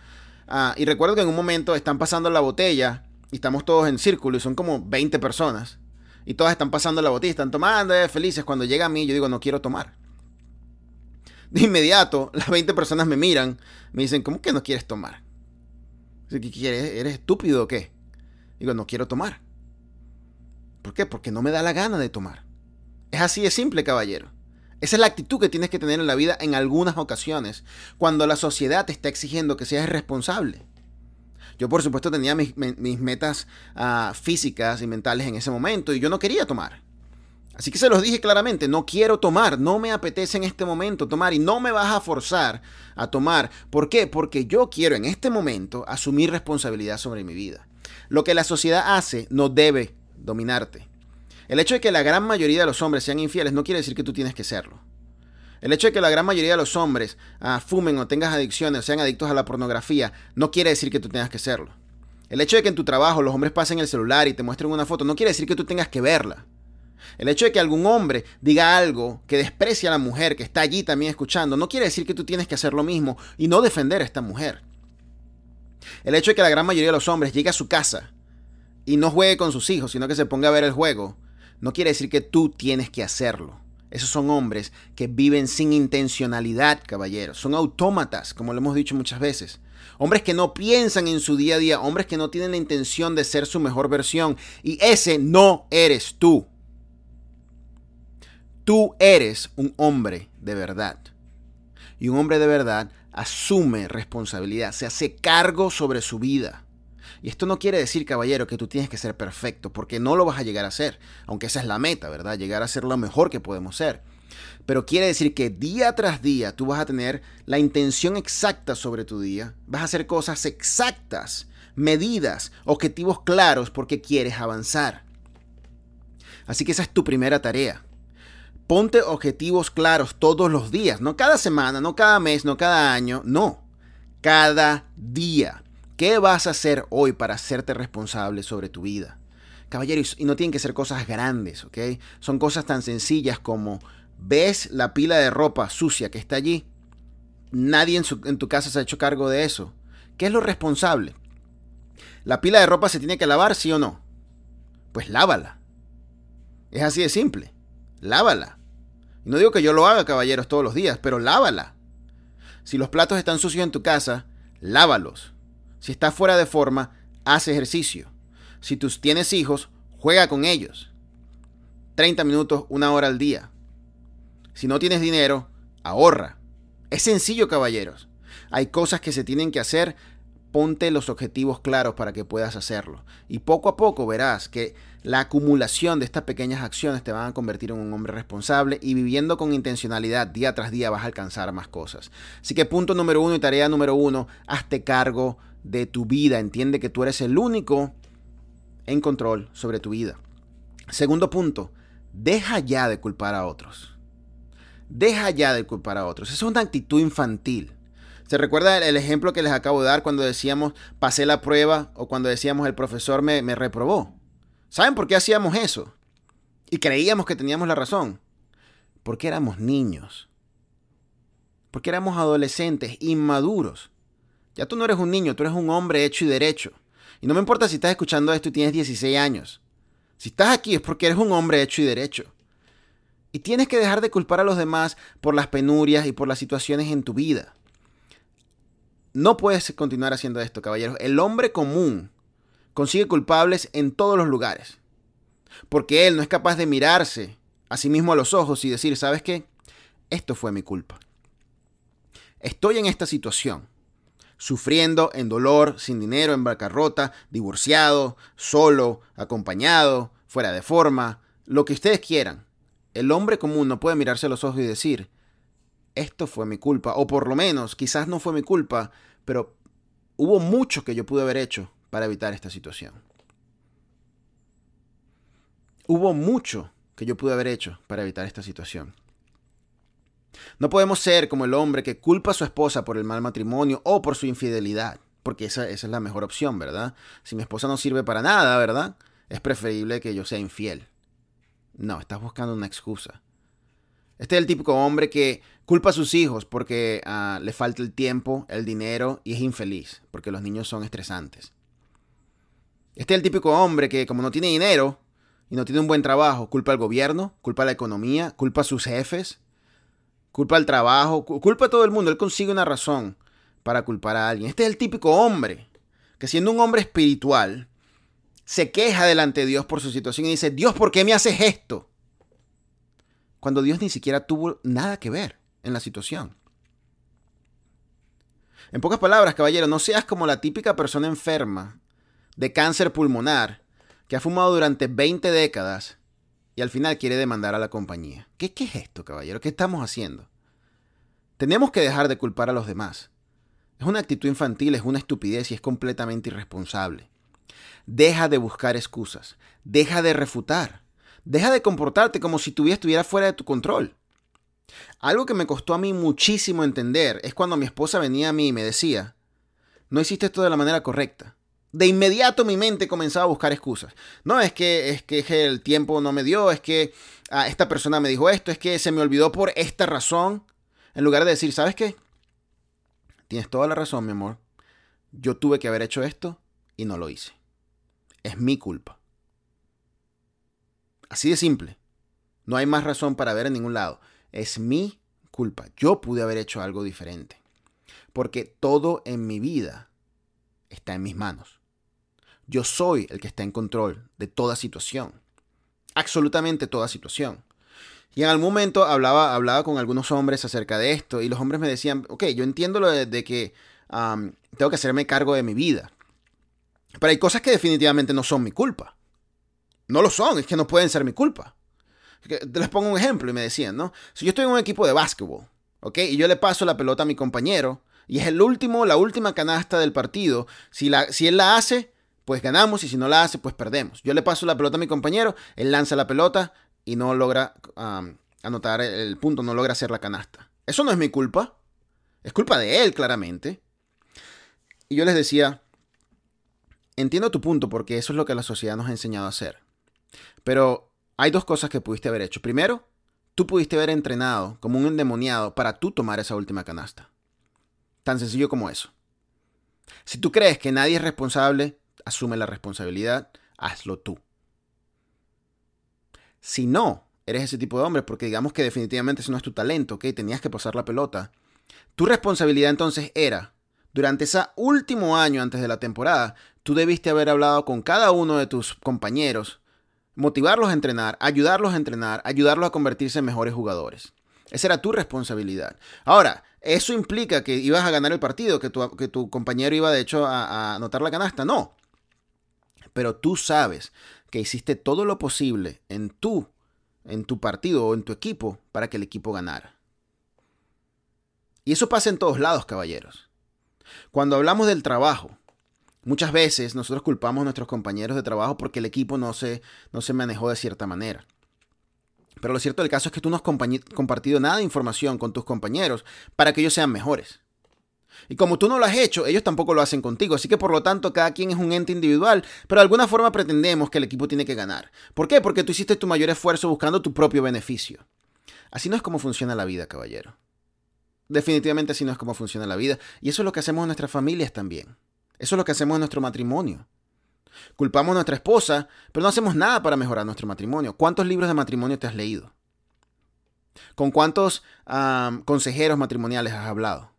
Ah, y recuerdo que en un momento están pasando la botella y estamos todos en círculo y son como 20 personas. Y todas están pasando la botella, están tomando, eh, felices. Cuando llega a mí, yo digo, no quiero tomar. De inmediato, las 20 personas me miran, me dicen, ¿cómo que no quieres tomar? ¿Qué quieres? ¿Eres estúpido o qué? Digo, no quiero tomar. ¿Por qué? Porque no me da la gana de tomar. Es así de simple, caballero. Esa es la actitud que tienes que tener en la vida en algunas ocasiones, cuando la sociedad te está exigiendo que seas responsable. Yo por supuesto tenía mis, metas ah, físicas y mentales en ese momento y yo no quería tomar. Así que se los dije claramente, no quiero tomar, no me apetece en este momento tomar y no me vas a forzar a tomar. ¿Por qué? Porque yo quiero en este momento asumir responsabilidad sobre mi vida. Lo que la sociedad hace no debe dominarte. El hecho de que la gran mayoría de los hombres sean infieles no quiere decir que tú tienes que serlo. El hecho de que la gran mayoría de los hombres ah, fumen o tengas adicciones o sean adictos a la pornografía no quiere decir que tú tengas que serlo. El hecho de que en tu trabajo los hombres pasen el celular y te muestren una foto no quiere decir que tú tengas que verla. El hecho de que algún hombre diga algo que desprecia a la mujer que está allí también escuchando no quiere decir que tú tienes que hacer lo mismo y no defender a esta mujer. El hecho de que la gran mayoría de los hombres llegue a su casa y no juegue con sus hijos, sino que se ponga a ver el juego, no quiere decir que tú tienes que hacerlo. Esos son hombres que viven sin intencionalidad, caballeros. Son autómatas, como lo hemos dicho muchas veces. Hombres que no piensan en su día a día, hombres que no tienen la intención de ser su mejor versión. Y ese no eres tú. Tú eres un hombre de verdad. Y un hombre de verdad asume responsabilidad, se hace cargo sobre su vida. Esto no quiere decir, caballero, que tú tienes que ser perfecto, porque no lo vas a llegar a ser, aunque esa es la meta, ¿verdad? Llegar a ser lo mejor que podemos ser. Pero quiere decir que día tras día tú vas a tener la intención exacta sobre tu día, vas a hacer cosas exactas, medidas, objetivos claros porque quieres avanzar. Así que esa es tu primera tarea. Ponte objetivos claros todos los días, no cada semana, no cada mes, no cada año, no, cada día. ¿Qué vas a hacer hoy para hacerte responsable sobre tu vida? Caballeros, y no tienen que ser cosas grandes, ¿ok? Son cosas tan sencillas como ves la pila de ropa sucia que está allí. Nadie en, tu casa se ha hecho cargo de eso. ¿Qué es lo responsable? ¿La pila de ropa se tiene que lavar, sí o no? Pues lávala. Es así de simple. Lávala. Y no digo que yo lo haga, caballeros, todos los días, pero lávala. Si los platos están sucios en tu casa, lávalos. Si estás fuera de forma, haz ejercicio. Si tú tienes hijos, juega con ellos. 30 minutos, una hora al día. Si no tienes dinero, ahorra. Es sencillo, caballeros. Hay cosas que se tienen que hacer. Ponte los objetivos claros para que puedas hacerlo. Y poco a poco verás que la acumulación de estas pequeñas acciones te van a convertir en un hombre responsable y viviendo con intencionalidad día tras día vas a alcanzar más cosas. Así que punto número uno y tarea número uno, hazte cargo de tu vida. Entiende que tú eres el único en control sobre tu vida. Segundo punto, deja ya de culpar a otros. Deja ya de culpar a otros. es una actitud infantil. ¿Se recuerda el ejemplo que les acabo de dar cuando decíamos pasé la prueba o cuando decíamos el profesor me, me reprobó? ¿Saben por qué hacíamos eso? Y creíamos que teníamos la razón. Porque éramos niños. Porque éramos adolescentes, inmaduros. Ya tú no eres un niño, tú eres un hombre hecho y derecho. Y no me importa si estás escuchando esto y tienes 16 años. Si estás aquí es porque eres un hombre hecho y derecho. Y tienes que dejar de culpar a los demás por las penurias y por las situaciones en tu vida. No puedes continuar haciendo esto, caballeros. El hombre común consigue culpables en todos los lugares. Porque él no es capaz de mirarse a sí mismo a los ojos y decir, ¿sabes qué? Esto fue mi culpa. Estoy en esta situación, sufriendo en dolor, sin dinero, en bancarrota, divorciado, solo, acompañado, fuera de forma, lo que ustedes quieran. El hombre común no puede mirarse a los ojos y decir, esto fue mi culpa, o por lo menos, quizás no fue mi culpa, pero hubo mucho que yo pude haber hecho para evitar esta situación. Hubo mucho que yo pude haber hecho para evitar esta situación. No podemos ser como el hombre que culpa a su esposa por el mal matrimonio o por su infidelidad, porque esa, esa, es la mejor opción, ¿verdad? Si mi esposa no sirve para nada, ¿verdad? Es preferible que yo sea infiel. No, estás buscando una excusa. Este es el típico hombre que culpa a sus hijos porque uh, le falta el tiempo, el dinero y es infeliz, porque los niños son estresantes. Este es el típico hombre que como no tiene dinero y no tiene un buen trabajo, culpa al gobierno, culpa a la economía, culpa a sus jefes, culpa al trabajo, culpa a todo el mundo. Él consigue una razón para culpar a alguien. Este es el típico hombre que siendo un hombre espiritual, se queja delante de Dios por su situación y dice, Dios, ¿por qué me haces esto? Cuando Dios ni siquiera tuvo nada que ver en la situación. En pocas palabras, caballero, no seas como la típica persona enferma de cáncer pulmonar que ha fumado durante 20 décadas y al final quiere demandar a la compañía. ¿Qué, ¿Qué, es esto, caballero? ¿Qué estamos haciendo? Tenemos que dejar de culpar a los demás. Es una actitud infantil, es una estupidez y es completamente irresponsable. Deja de buscar excusas, deja de refutar, deja de comportarte como si tu vida estuviera fuera de tu control. Algo que me costó a mí muchísimo entender es cuando mi esposa venía a mí y me decía, no hiciste esto de la manera correcta de inmediato mi mente comenzaba a buscar excusas. No es que es que el tiempo no me dio, es que ah, esta persona me dijo esto, es que se me olvidó por esta razón. En lugar de decir, ¿sabes qué? Tienes toda la razón, mi amor. Yo tuve que haber hecho esto y no lo hice. Es mi culpa. Así de simple. No hay más razón para ver en ningún lado. Es mi culpa. Yo pude haber hecho algo diferente. Porque todo en mi vida está en mis manos. Yo soy el que está en control de toda situación. Absolutamente toda situación. Y en algún momento hablaba, hablaba con algunos hombres acerca de esto y los hombres me decían, ok, yo entiendo lo de, que tengo que hacerme cargo de mi vida. Pero hay cosas que definitivamente no son mi culpa. No lo son, es que no pueden ser mi culpa. Les pongo un ejemplo y me decían, ¿no? Si yo estoy en un equipo de básquetbol, ¿ok? Y yo le paso la pelota a mi compañero y es el último, la última canasta del partido, si, la, si él la hace, pues ganamos y si no la hace, pues perdemos. Yo le paso la pelota a mi compañero, él lanza la pelota y no logra anotar el punto, no logra hacer la canasta. Eso no es mi culpa, es culpa de él claramente. Y yo les decía, entiendo tu punto porque eso es lo que la sociedad nos ha enseñado a hacer. Pero hay dos cosas que pudiste haber hecho. Primero, tú pudiste haber entrenado como un endemoniado para tú tomar esa última canasta. Tan sencillo como eso. Si tú crees que nadie es responsable asume la responsabilidad, hazlo tú. Si no eres ese tipo de hombre, porque digamos que definitivamente ese no es tu talento, ¿ok? Tenías que pasar la pelota. Tu responsabilidad entonces era, durante ese último año antes de la temporada, tú debiste haber hablado con cada uno de tus compañeros, motivarlos a entrenar, ayudarlos a entrenar, ayudarlos a convertirse en mejores jugadores. Esa era tu responsabilidad. Ahora, ¿eso implica que ibas a ganar el partido, que tu, que tu compañero iba de hecho a, a anotar la canasta? No pero tú sabes que hiciste todo lo posible en tu, en tu partido o en tu equipo para que el equipo ganara. Y eso pasa en todos lados, caballeros. Cuando hablamos del trabajo, muchas veces nosotros culpamos a nuestros compañeros de trabajo porque el equipo no se, no se manejó de cierta manera. Pero lo cierto del caso es que tú no has compartido nada de información con tus compañeros para que ellos sean mejores. Y como tú no lo has hecho, ellos tampoco lo hacen contigo. Así que por lo tanto, cada quien es un ente individual, pero de alguna forma pretendemos que el equipo tiene que ganar. ¿Por qué? Porque tú hiciste tu mayor esfuerzo buscando tu propio beneficio. Así no es como funciona la vida, caballero. Definitivamente así no es como funciona la vida. Y eso es lo que hacemos en nuestras familias también. Eso es lo que hacemos en nuestro matrimonio. Culpamos a nuestra esposa, pero no hacemos nada para mejorar nuestro matrimonio. ¿Cuántos libros de matrimonio te has leído? ¿Con cuántos consejeros matrimoniales has hablado?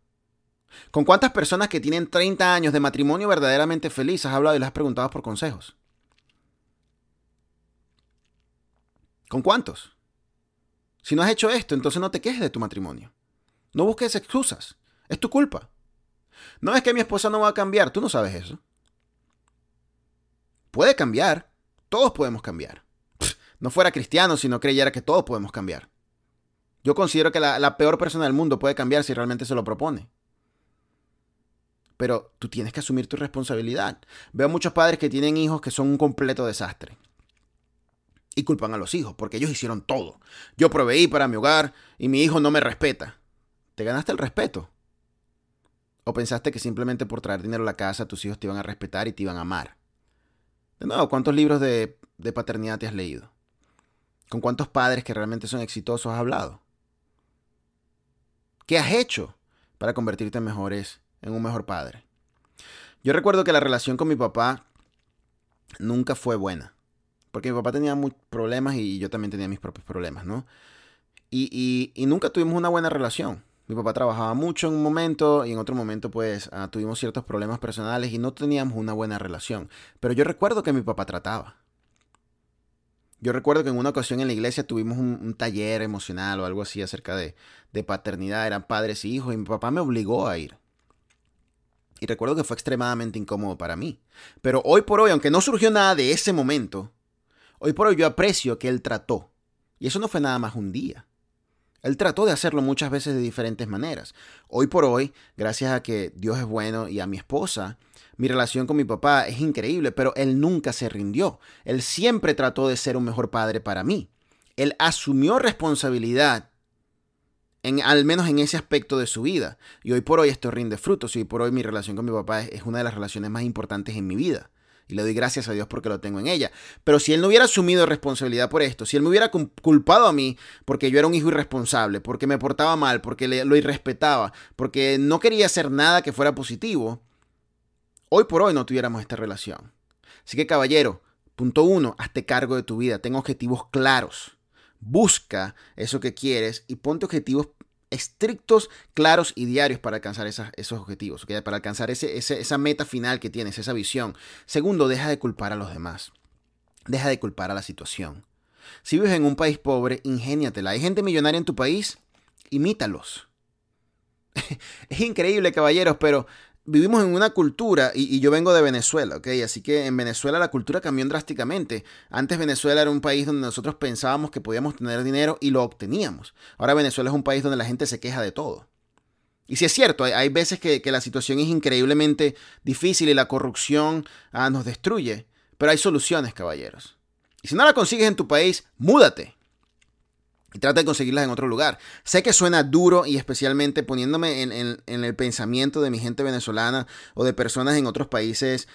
¿Con cuántas personas que tienen 30 años de matrimonio verdaderamente feliz has hablado y les has preguntado por consejos? ¿Con cuántos? Si no has hecho esto, entonces no te quejes de tu matrimonio. No busques excusas. Es tu culpa. No es que mi esposa no va a cambiar, tú no sabes eso. Puede cambiar. Todos podemos cambiar. no fuera cristiano si no creyera que todos podemos cambiar. Yo considero que la peor persona del mundo puede cambiar si realmente se lo propone pero tú tienes que asumir tu responsabilidad. Veo muchos padres que tienen hijos que son un completo desastre. Y culpan a los hijos, porque ellos hicieron todo. Yo proveí para mi hogar y mi hijo no me respeta. ¿Te ganaste el respeto? ¿O pensaste que simplemente por traer dinero a la casa tus hijos te iban a respetar y te iban a amar? De nuevo, ¿cuántos libros de, paternidad te has leído? ¿Con cuántos padres que realmente son exitosos has hablado? ¿Qué has hecho para convertirte en mejores en un mejor padre. Yo recuerdo que la relación con mi papá nunca fue buena. Porque mi papá tenía muchos problemas y yo también tenía mis propios problemas, ¿no? Y, nunca tuvimos una buena relación. Mi papá trabajaba mucho en un momento y en otro momento pues ah, tuvimos ciertos problemas personales y no teníamos una buena relación. Pero yo recuerdo que mi papá trataba. Yo recuerdo que en una ocasión en la iglesia tuvimos un, taller emocional o algo así acerca de, de paternidad, eran padres y hijos y mi papá me obligó a ir. Y recuerdo que fue extremadamente incómodo para mí. Pero hoy por hoy, aunque no surgió nada de ese momento, hoy por hoy yo aprecio que él trató. Y eso no fue nada más un día. Él trató de hacerlo muchas veces de diferentes maneras. Hoy por hoy, gracias a que Dios es bueno y a mi esposa, mi relación con mi papá es increíble, pero él nunca se rindió. Él siempre trató de ser un mejor padre para mí. Él asumió responsabilidad al menos en ese aspecto de su vida. Y hoy por hoy esto rinde frutos. Y hoy por hoy mi relación con mi papá es, una de las relaciones más importantes en mi vida. Y le doy gracias a Dios porque lo tengo en ella. Pero si él no hubiera asumido responsabilidad por esto, si él me hubiera culpado a mí porque yo era un hijo irresponsable, porque me portaba mal, porque lo irrespetaba, porque no quería hacer nada que fuera positivo, hoy por hoy no tuviéramos esta relación. Así que caballero, punto uno, hazte cargo de tu vida, ten objetivos claros. Busca eso que quieres y ponte objetivos estrictos, claros y diarios para alcanzar esos objetivos, para alcanzar ese, esa meta final que tienes, esa visión. Segundo, deja de culpar a los demás. Deja de culpar a la situación. Si vives en un país pobre, ingéniatela. Hay gente millonaria en tu país, imítalos. es increíble, caballeros, pero vivimos en una cultura, y, yo vengo de Venezuela, ¿ok? Así que en Venezuela la cultura cambió drásticamente. Antes Venezuela era un país donde nosotros pensábamos que podíamos tener dinero y lo obteníamos. Ahora Venezuela es un país donde la gente se queja de todo. Y si es cierto, hay, veces que, la situación es increíblemente difícil y la corrupción ah, nos destruye, pero hay soluciones, caballeros. Y si no la consigues en tu país, múdate y trata de conseguirlas en otro lugar. Sé que suena duro y especialmente poniéndome en, el pensamiento de mi gente venezolana o de personas en otros países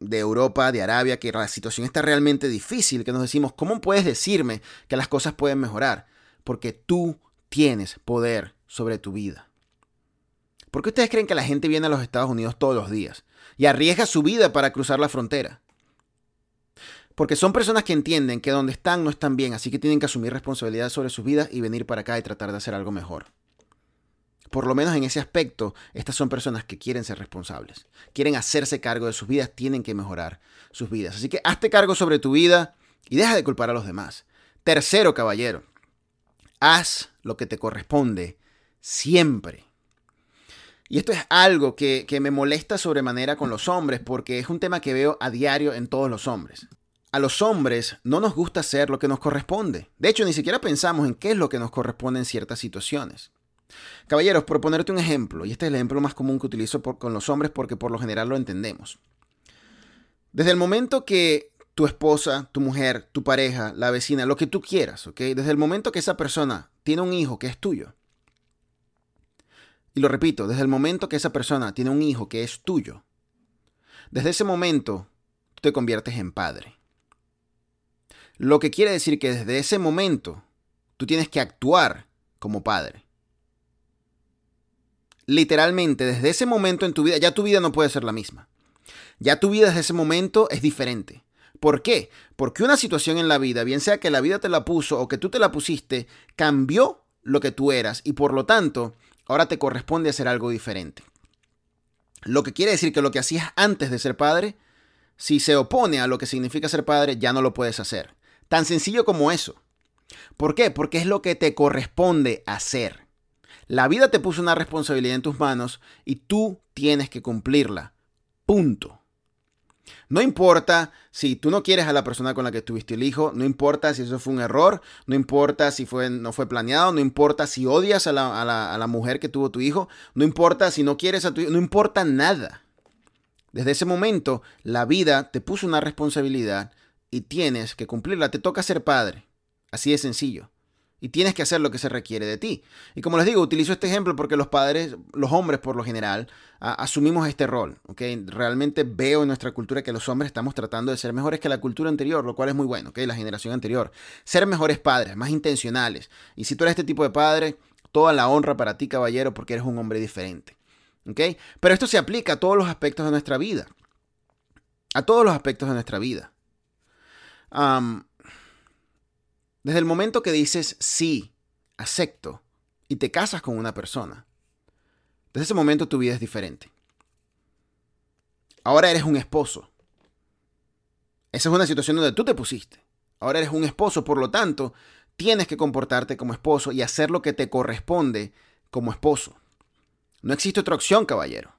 de Europa, de Arabia, que la situación está realmente difícil, que nos decimos, ¿cómo puedes decirme que las cosas pueden mejorar? Porque tú tienes poder sobre tu vida. ¿Por qué ustedes creen que la gente viene a los Estados Unidos todos los días y arriesga su vida para cruzar la frontera? Porque son personas que entienden que donde están no están bien, así que tienen que asumir responsabilidad sobre sus vidas y venir para acá y tratar de hacer algo mejor. Por lo menos en ese aspecto, estas son personas que quieren ser responsables, quieren hacerse cargo de sus vidas, tienen que mejorar sus vidas. Así que hazte cargo sobre tu vida y deja de culpar a los demás. Tercero, caballero, haz lo que te corresponde siempre. Y esto es algo que, que, me molesta sobremanera con los hombres porque es un tema que veo a diario en todos los hombres a los hombres no nos gusta hacer lo que nos corresponde. De hecho, ni siquiera pensamos en qué es lo que nos corresponde en ciertas situaciones. Caballeros, por ponerte un ejemplo, y este es el ejemplo más común que utilizo con los hombres porque por lo general lo entendemos. Desde el momento que tu esposa, tu mujer, tu pareja, la vecina, lo que tú quieras, ¿ok? Desde el momento que esa persona tiene un hijo que es tuyo, y lo repito, desde el momento que esa persona tiene un hijo que es tuyo, desde ese momento tú te conviertes en padre. Lo que quiere decir que desde ese momento tú tienes que actuar como padre. Literalmente, desde ese momento en tu vida, ya tu vida no puede ser la misma. Ya tu vida desde ese momento es diferente. ¿Por qué? Porque una situación en la vida, bien sea que la vida te la puso o que tú te la pusiste, cambió lo que tú eras y por lo tanto, ahora te corresponde hacer algo diferente. Lo que quiere decir que lo que hacías antes de ser padre, si se opone a lo que significa ser padre, ya no lo puedes hacer. Tan sencillo como eso. ¿Por qué? Porque es lo que te corresponde hacer. La vida te puso una responsabilidad en tus manos y tú tienes que cumplirla. Punto. No importa si tú no quieres a la persona con la que tuviste el hijo, no importa si eso fue un error, no importa si fue, no fue planeado, no importa si odias a la, a la mujer que tuvo tu hijo, no importa si no quieres a tu hijo, no importa nada. Desde ese momento, la vida te puso una responsabilidad y tienes que cumplirla. Te toca ser padre. Así de sencillo y tienes que hacer lo que se requiere de ti. Y como les digo, utilizo este ejemplo porque los padres, los hombres por lo general, asumimos este rol. ¿okay? Realmente veo en nuestra cultura que los hombres estamos tratando de ser mejores que la cultura anterior, lo cual es muy bueno, ¿okay? la generación anterior. Ser mejores padres, más intencionales. Y si tú eres este tipo de padre, toda la honra para ti, caballero, porque eres un hombre diferente. ¿okay? Pero esto se aplica a todos los aspectos de nuestra vida. A todos los aspectos de nuestra vida. Desde el momento que dices sí, acepto, y te casas con una persona, desde ese momento tu vida es diferente. Ahora eres un esposo. Esa es una situación donde tú te pusiste. Ahora eres un esposo, por lo tanto, tienes que comportarte como esposo y hacer lo que te corresponde como esposo. No existe otra opción, caballero.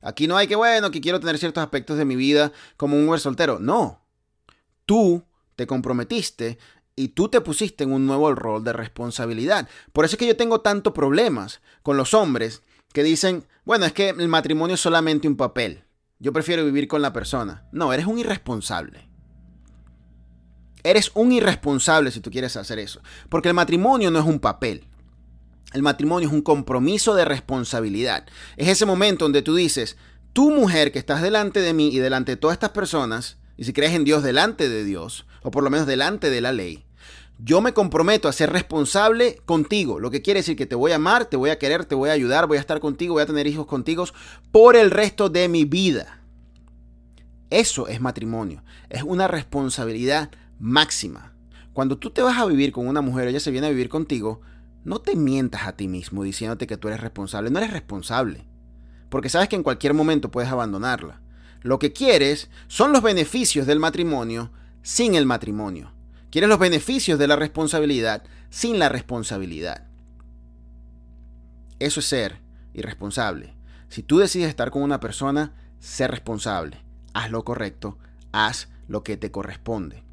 Aquí no hay que, bueno, que quiero tener ciertos aspectos de mi vida como un hombre soltero. No. Tú te comprometiste y tú te pusiste en un nuevo rol de responsabilidad. Por eso es que yo tengo tantos problemas con los hombres que dicen, bueno, es que el matrimonio es solamente un papel. Yo prefiero vivir con la persona. No, eres un irresponsable. Eres un irresponsable si tú quieres hacer eso. Porque el matrimonio no es un papel. El matrimonio es un compromiso de responsabilidad. Es ese momento donde tú dices, tú mujer que estás delante de mí y delante de todas estas personas, y si crees en Dios delante de Dios, o por lo menos delante de la ley, yo me comprometo a ser responsable contigo, lo que quiere decir que te voy a amar, te voy a querer, te voy a ayudar, voy a estar contigo, voy a tener hijos contigo por el resto de mi vida. Eso es matrimonio, es una responsabilidad máxima. Cuando tú te vas a vivir con una mujer, ella se viene a vivir contigo, no te mientas a ti mismo diciéndote que tú eres responsable, no eres responsable, porque sabes que en cualquier momento puedes abandonarla. Lo que quieres son los beneficios del matrimonio sin el matrimonio. Quieres los beneficios de la responsabilidad sin la responsabilidad. Eso es ser irresponsable. Si tú decides estar con una persona, sé responsable. Haz lo correcto. Haz lo que te corresponde.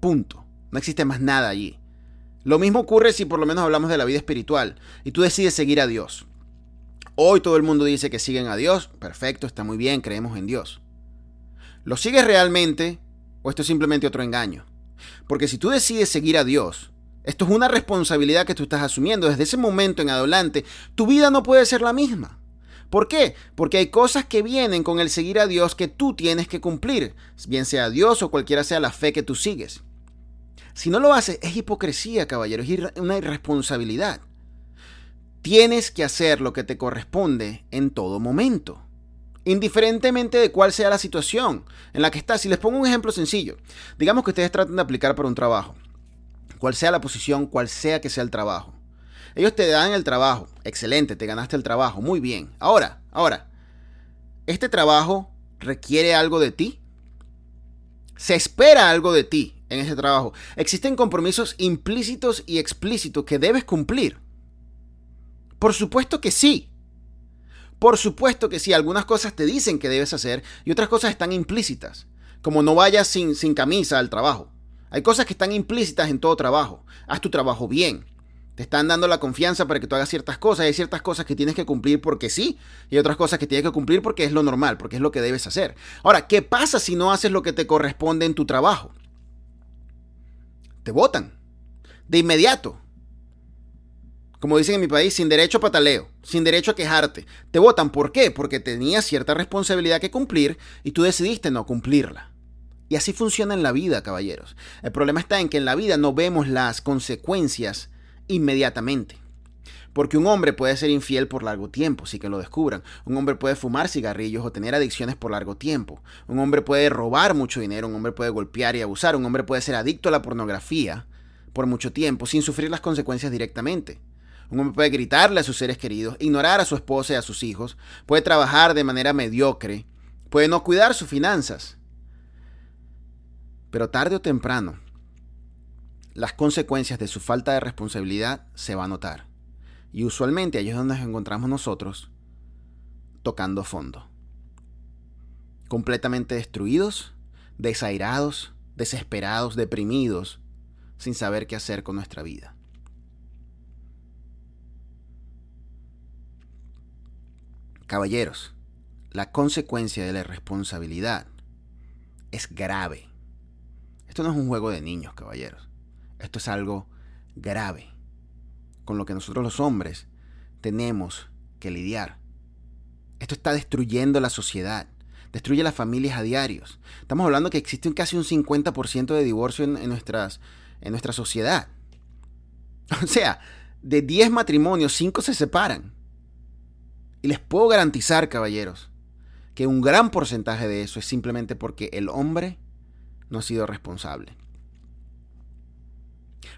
Punto. No existe más nada allí. Lo mismo ocurre si por lo menos hablamos de la vida espiritual y tú decides seguir a Dios. Hoy todo el mundo dice que siguen a Dios. Perfecto, está muy bien, creemos en Dios. ¿Lo sigues realmente o esto es simplemente otro engaño? Porque si tú decides seguir a Dios, esto es una responsabilidad que tú estás asumiendo. Desde ese momento en adelante, tu vida no puede ser la misma. ¿Por qué? Porque hay cosas que vienen con el seguir a Dios que tú tienes que cumplir, bien sea Dios o cualquiera sea la fe que tú sigues. Si no lo haces, es hipocresía, caballero, es una irresponsabilidad. Tienes que hacer lo que te corresponde en todo momento indiferentemente de cuál sea la situación en la que estás. Si les pongo un ejemplo sencillo, digamos que ustedes tratan de aplicar para un trabajo, cual sea la posición, cual sea que sea el trabajo. Ellos te dan el trabajo, excelente, te ganaste el trabajo, muy bien. Ahora, ahora, ¿este trabajo requiere algo de ti? Se espera algo de ti en ese trabajo. Existen compromisos implícitos y explícitos que debes cumplir. Por supuesto que sí. Por supuesto que sí, algunas cosas te dicen que debes hacer y otras cosas están implícitas, como no vayas sin, sin camisa al trabajo. Hay cosas que están implícitas en todo trabajo. Haz tu trabajo bien. Te están dando la confianza para que tú hagas ciertas cosas. Hay ciertas cosas que tienes que cumplir porque sí. Y otras cosas que tienes que cumplir porque es lo normal, porque es lo que debes hacer. Ahora, ¿qué pasa si no haces lo que te corresponde en tu trabajo? Te votan. De inmediato. Como dicen en mi país, sin derecho a pataleo, sin derecho a quejarte. Te votan, ¿por qué? Porque tenías cierta responsabilidad que cumplir y tú decidiste no cumplirla. Y así funciona en la vida, caballeros. El problema está en que en la vida no vemos las consecuencias inmediatamente. Porque un hombre puede ser infiel por largo tiempo, sí que lo descubran. Un hombre puede fumar cigarrillos o tener adicciones por largo tiempo. Un hombre puede robar mucho dinero, un hombre puede golpear y abusar, un hombre puede ser adicto a la pornografía por mucho tiempo sin sufrir las consecuencias directamente. Un hombre puede gritarle a sus seres queridos, ignorar a su esposa y a sus hijos, puede trabajar de manera mediocre, puede no cuidar sus finanzas. Pero tarde o temprano, las consecuencias de su falta de responsabilidad se va a notar. Y usualmente ahí es donde nos encontramos nosotros tocando fondo. Completamente destruidos, desairados, desesperados, deprimidos, sin saber qué hacer con nuestra vida. Caballeros, la consecuencia de la irresponsabilidad es grave. Esto no es un juego de niños, caballeros. Esto es algo grave con lo que nosotros los hombres tenemos que lidiar. Esto está destruyendo la sociedad, destruye las familias a diarios. Estamos hablando que existe casi un 50% de divorcio en, nuestras, en nuestra sociedad. O sea, de 10 matrimonios, 5 se separan. Y les puedo garantizar, caballeros, que un gran porcentaje de eso es simplemente porque el hombre no ha sido responsable.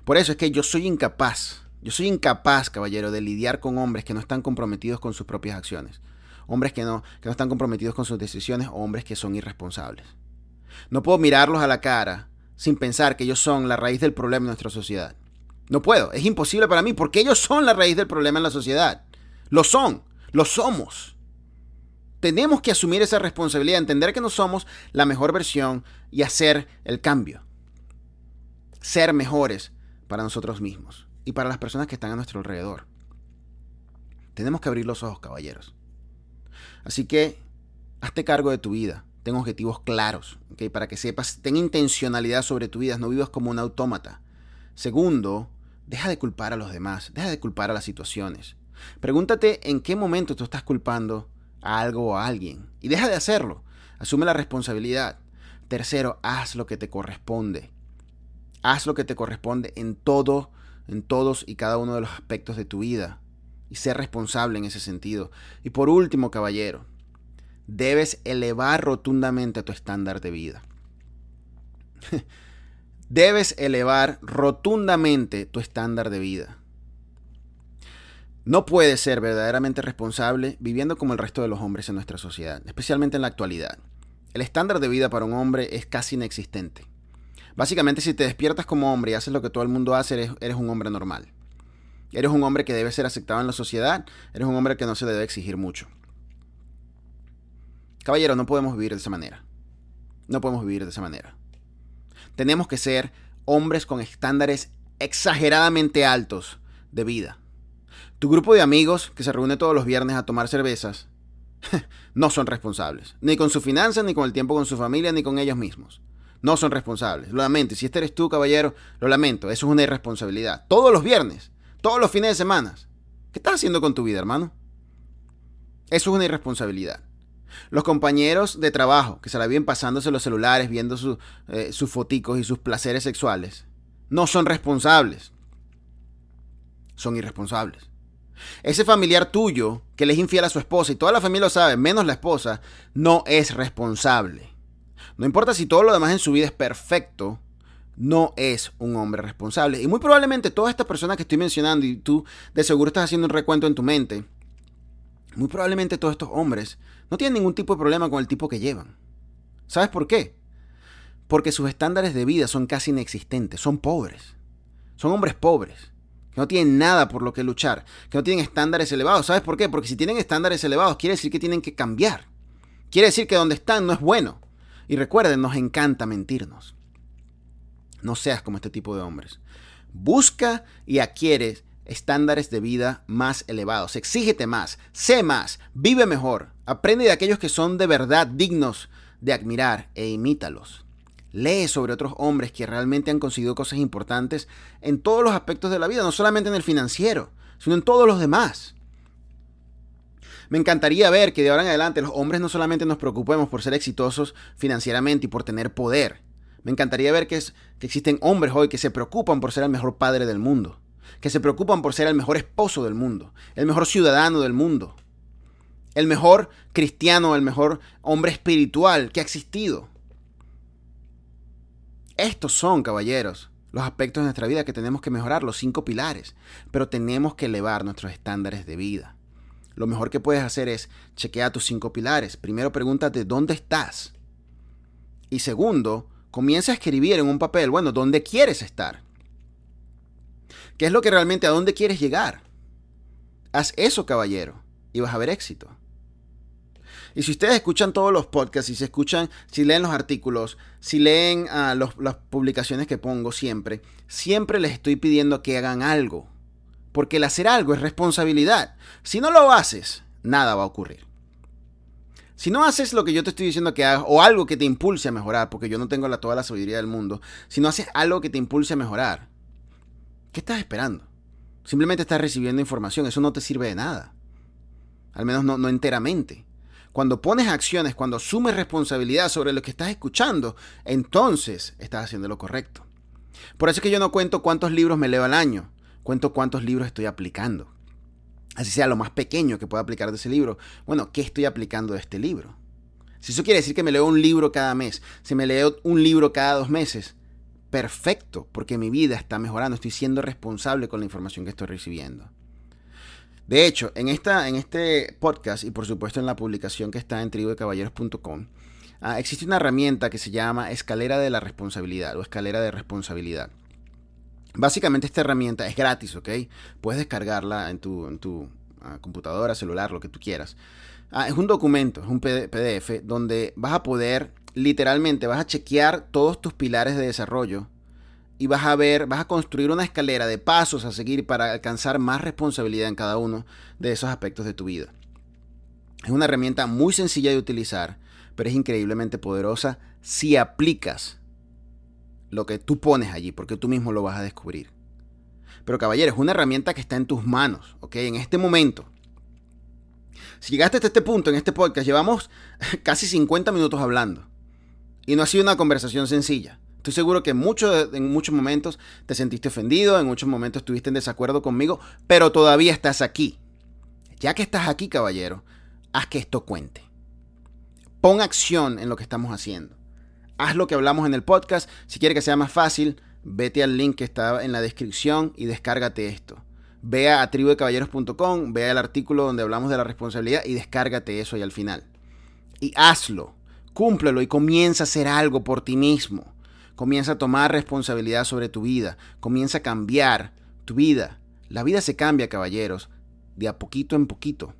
Por eso es que yo soy incapaz, yo soy incapaz, caballero, de lidiar con hombres que no están comprometidos con sus propias acciones. Hombres que no, que no están comprometidos con sus decisiones o hombres que son irresponsables. No puedo mirarlos a la cara sin pensar que ellos son la raíz del problema en nuestra sociedad. No puedo, es imposible para mí porque ellos son la raíz del problema en la sociedad. Lo son, lo somos. Tenemos que asumir esa responsabilidad, entender que no somos la mejor versión y hacer el cambio. Ser mejores para nosotros mismos y para las personas que están a nuestro alrededor. Tenemos que abrir los ojos, caballeros. Así que, hazte cargo de tu vida. Ten objetivos claros, para que sepas, ten intencionalidad sobre tu vida, no vivas como un autómata. Segundo, deja de culpar a los demás, deja de culpar a las situaciones. Pregúntate en qué momento tú estás culpando a algo o a alguien y deja de hacerlo. Asume la responsabilidad. Tercero, haz lo que te corresponde. Haz lo que te corresponde en todo, en todos y cada uno de los aspectos de tu vida y ser responsable en ese sentido. Y por último, caballero, debes elevar rotundamente tu estándar de vida. debes elevar rotundamente tu estándar de vida. No puedes ser verdaderamente responsable viviendo como el resto de los hombres en nuestra sociedad, especialmente en la actualidad. El estándar de vida para un hombre es casi inexistente. Básicamente, si te despiertas como hombre y haces lo que todo el mundo hace, eres, un hombre normal. Eres un hombre que debe ser aceptado en la sociedad, eres un hombre que no se debe exigir mucho. Caballero, no podemos vivir de esa manera. No podemos vivir de esa manera. Tenemos que ser hombres con estándares exageradamente altos de vida. Tu grupo de amigos que se reúne todos los viernes a tomar cervezas no son responsables, ni con su finanzas, ni con el tiempo con su familia, ni con ellos mismos. No son responsables. Lo lamento. Si este eres tú, caballero, lo lamento. Eso es una irresponsabilidad. Todos los viernes, todos los fines de semana. ¿Qué estás haciendo con tu vida, hermano? Eso es una irresponsabilidad. Los compañeros de trabajo que se la vienen pasándose los celulares, viendo eh, sus foticos y sus placeres sexuales, no son responsables. Son irresponsables. Ese familiar tuyo que le es infiel a su esposa y toda la familia lo sabe, menos la esposa, no es responsable. No importa si todo lo demás en su vida es perfecto, no es un hombre responsable. Y muy probablemente todas estas personas que estoy mencionando y tú de seguro estás haciendo un recuento en tu mente, muy probablemente todos estos hombres no tienen ningún tipo de problema con el tipo que llevan. ¿Sabes por qué? Porque sus estándares de vida son casi inexistentes, son pobres. Son hombres pobres que no tienen nada por lo que luchar, que no tienen estándares elevados. ¿Sabes por qué? Porque si tienen estándares elevados, quiere decir que tienen que cambiar. Quiere decir que donde están no es bueno. Y recuerden, nos encanta mentirnos. No seas como este tipo de hombres. Busca y adquiere estándares de vida más elevados. Exígete más, sé más, vive mejor. Aprende de aquellos que son de verdad dignos de admirar e imítalos. Lee sobre otros hombres que realmente han conseguido cosas importantes en todos los aspectos de la vida, no solamente en el financiero, sino en todos los demás. Me encantaría ver que de ahora en adelante los hombres no solamente nos preocupemos por ser exitosos financieramente y por tener poder. Me encantaría ver que, que existen hombres hoy que se preocupan por ser el mejor padre del mundo, que se preocupan por ser el mejor esposo del mundo, el mejor ciudadano del mundo, el mejor cristiano, el mejor hombre espiritual que ha existido. Estos son, caballeros, los aspectos de nuestra vida que tenemos que mejorar, los cinco pilares, pero tenemos que elevar nuestros estándares de vida. Lo mejor que puedes hacer es chequear tus cinco pilares. Primero pregúntate dónde estás. Y segundo, comienza a escribir en un papel, bueno, ¿dónde quieres estar? ¿Qué es lo que realmente, a dónde quieres llegar? Haz eso, caballero, y vas a ver éxito. Y si ustedes escuchan todos los podcasts, si se escuchan, si leen los artículos, si leen ah, las publicaciones que pongo siempre, siempre les estoy pidiendo que hagan algo. Porque el hacer algo es responsabilidad. Si no lo haces, nada va a ocurrir. Si no haces lo que yo te estoy diciendo que hagas, o algo que te impulse a mejorar, porque yo no tengo la, toda la sabiduría del mundo, si no haces algo que te impulse a mejorar, ¿qué estás esperando? Simplemente estás recibiendo información, eso no te sirve de nada. Al menos no, no enteramente. Cuando pones acciones, cuando asumes responsabilidad sobre lo que estás escuchando, entonces estás haciendo lo correcto. Por eso es que yo no cuento cuántos libros me leo al año, cuento cuántos libros estoy aplicando. Así sea lo más pequeño que pueda aplicar de ese libro. Bueno, ¿qué estoy aplicando de este libro? Si eso quiere decir que me leo un libro cada mes, si me leo un libro cada dos meses, perfecto, porque mi vida está mejorando, estoy siendo responsable con la información que estoy recibiendo. De hecho, en, esta, en este podcast y por supuesto en la publicación que está en tribudecaballeros.com, ah, existe una herramienta que se llama escalera de la responsabilidad o escalera de responsabilidad. Básicamente esta herramienta es gratis, ¿ok? Puedes descargarla en tu, en tu ah, computadora, celular, lo que tú quieras. Ah, es un documento, es un PDF donde vas a poder, literalmente, vas a chequear todos tus pilares de desarrollo y vas a ver, vas a construir una escalera de pasos a seguir para alcanzar más responsabilidad en cada uno de esos aspectos de tu vida. Es una herramienta muy sencilla de utilizar, pero es increíblemente poderosa si aplicas lo que tú pones allí, porque tú mismo lo vas a descubrir. Pero caballero, es una herramienta que está en tus manos, ¿ok? En este momento. Si llegaste hasta este punto en este podcast, llevamos casi 50 minutos hablando. Y no ha sido una conversación sencilla. Estoy seguro que en muchos, en muchos momentos te sentiste ofendido, en muchos momentos estuviste en desacuerdo conmigo, pero todavía estás aquí. Ya que estás aquí, caballero, haz que esto cuente. Pon acción en lo que estamos haciendo. Haz lo que hablamos en el podcast. Si quieres que sea más fácil, vete al link que está en la descripción y descárgate esto. Ve a tribudecaballeros.com, ve al artículo donde hablamos de la responsabilidad y descárgate eso ahí al final. Y hazlo, cúmplelo y comienza a hacer algo por ti mismo. Comienza a tomar responsabilidad sobre tu vida. Comienza a cambiar tu vida. La vida se cambia, caballeros, de a poquito en poquito.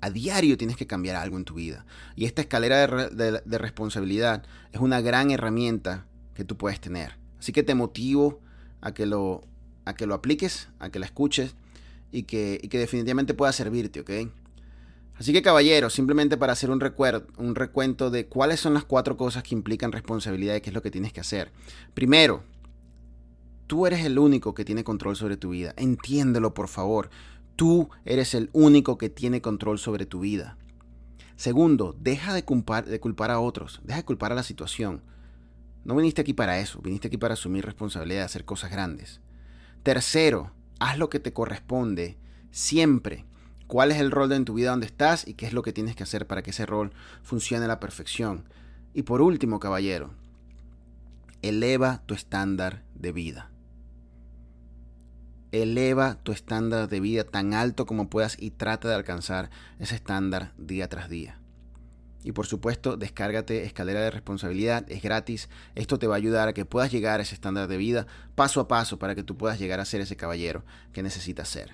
A diario tienes que cambiar algo en tu vida. Y esta escalera de, responsabilidad es una gran herramienta que tú puedes tener. Así que te motivo a que lo, a que lo apliques, a que la escuches y que, y que definitivamente pueda servirte, ¿ok? Así que caballeros, simplemente para hacer un, un recuento de cuáles son las cuatro cosas que implican responsabilidad y qué es lo que tienes que hacer. Primero, tú eres el único que tiene control sobre tu vida. Entiéndelo, por favor. Tú eres el único que tiene control sobre tu vida. Segundo, deja de culpar, de culpar a otros, deja de culpar a la situación. No viniste aquí para eso, viniste aquí para asumir responsabilidad hacer cosas grandes. Tercero, haz lo que te corresponde siempre cuál es el rol en tu vida donde estás y qué es lo que tienes que hacer para que ese rol funcione a la perfección. Y por último, caballero, eleva tu estándar de vida. Eleva tu estándar de vida tan alto como puedas y trata de alcanzar ese estándar día tras día. Y por supuesto, descárgate escalera de responsabilidad, es gratis. Esto te va a ayudar a que puedas llegar a ese estándar de vida paso a paso para que tú puedas llegar a ser ese caballero que necesitas ser.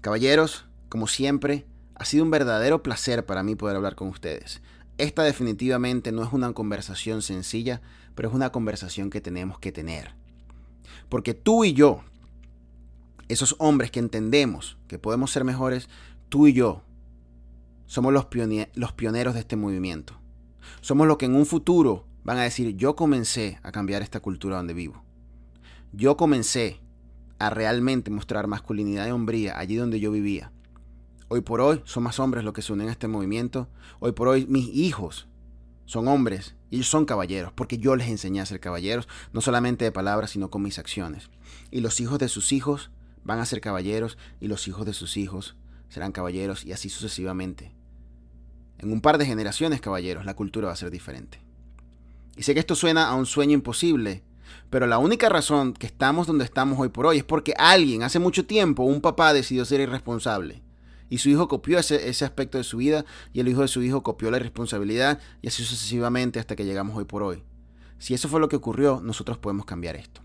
Caballeros, como siempre, ha sido un verdadero placer para mí poder hablar con ustedes. Esta definitivamente no es una conversación sencilla, pero es una conversación que tenemos que tener. Porque tú y yo, esos hombres que entendemos que podemos ser mejores, tú y yo somos los, los pioneros de este movimiento. Somos los que en un futuro van a decir, yo comencé a cambiar esta cultura donde vivo. Yo comencé a realmente mostrar masculinidad y hombría allí donde yo vivía. Hoy por hoy son más hombres los que se unen a este movimiento. Hoy por hoy mis hijos son hombres y ellos son caballeros, porque yo les enseñé a ser caballeros, no solamente de palabras, sino con mis acciones. Y los hijos de sus hijos van a ser caballeros y los hijos de sus hijos serán caballeros y así sucesivamente. En un par de generaciones, caballeros, la cultura va a ser diferente. Y sé que esto suena a un sueño imposible, pero la única razón que estamos donde estamos hoy por hoy es porque alguien, hace mucho tiempo, un papá decidió ser irresponsable y su hijo copió ese, aspecto de su vida y el hijo de su hijo copió la responsabilidad y así sucesivamente hasta que llegamos hoy por hoy. Si eso fue lo que ocurrió, nosotros podemos cambiar esto.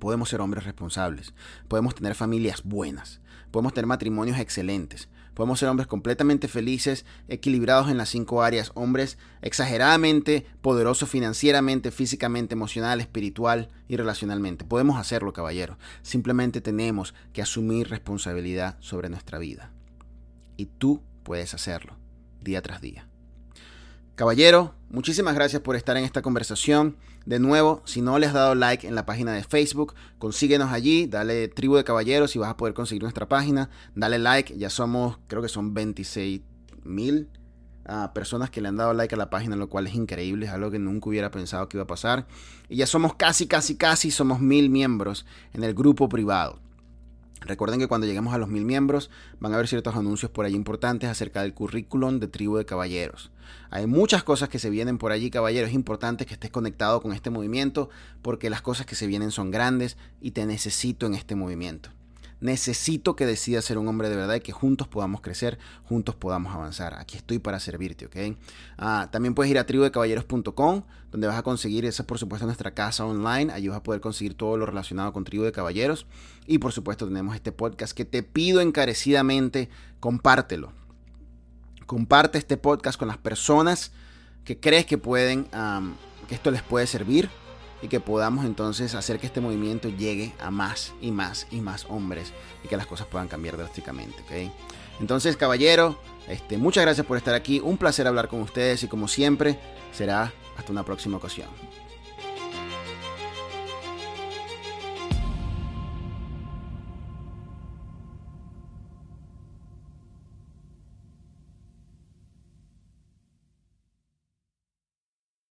Podemos ser hombres responsables, podemos tener familias buenas, podemos tener matrimonios excelentes, podemos ser hombres completamente felices, equilibrados en las cinco áreas, hombres exageradamente poderosos financieramente, físicamente, emocional, espiritual y relacionalmente. Podemos hacerlo, caballero. Simplemente tenemos que asumir responsabilidad sobre nuestra vida. Y tú puedes hacerlo día tras día. Caballero, muchísimas gracias por estar en esta conversación. De nuevo, si no le has dado like en la página de Facebook, consíguenos allí, dale tribu de caballeros y vas a poder conseguir nuestra página. Dale like, ya somos, creo que son 26 mil ah, personas que le han dado like a la página, lo cual es increíble, es algo que nunca hubiera pensado que iba a pasar. Y ya somos casi, casi, casi, somos mil miembros en el grupo privado. Recuerden que cuando lleguemos a los mil miembros van a haber ciertos anuncios por ahí importantes acerca del currículum de Tribu de Caballeros. Hay muchas cosas que se vienen por allí, caballeros. Es importante que estés conectado con este movimiento porque las cosas que se vienen son grandes y te necesito en este movimiento. Necesito que decidas ser un hombre de verdad y que juntos podamos crecer, juntos podamos avanzar. Aquí estoy para servirte, ¿ok? Ah, también puedes ir a tribudecaballeros.com, donde vas a conseguir, esa por supuesto nuestra casa online. Allí vas a poder conseguir todo lo relacionado con Tribu de Caballeros. Y por supuesto tenemos este podcast que te pido encarecidamente, compártelo. Comparte este podcast con las personas que crees que pueden, que esto les puede servir y que podamos entonces hacer que este movimiento llegue a más y más y más hombres y que las cosas puedan cambiar drásticamente. ¿okay? Entonces, caballero, este, muchas gracias por estar aquí. Un placer hablar con ustedes y como siempre, será hasta una próxima ocasión.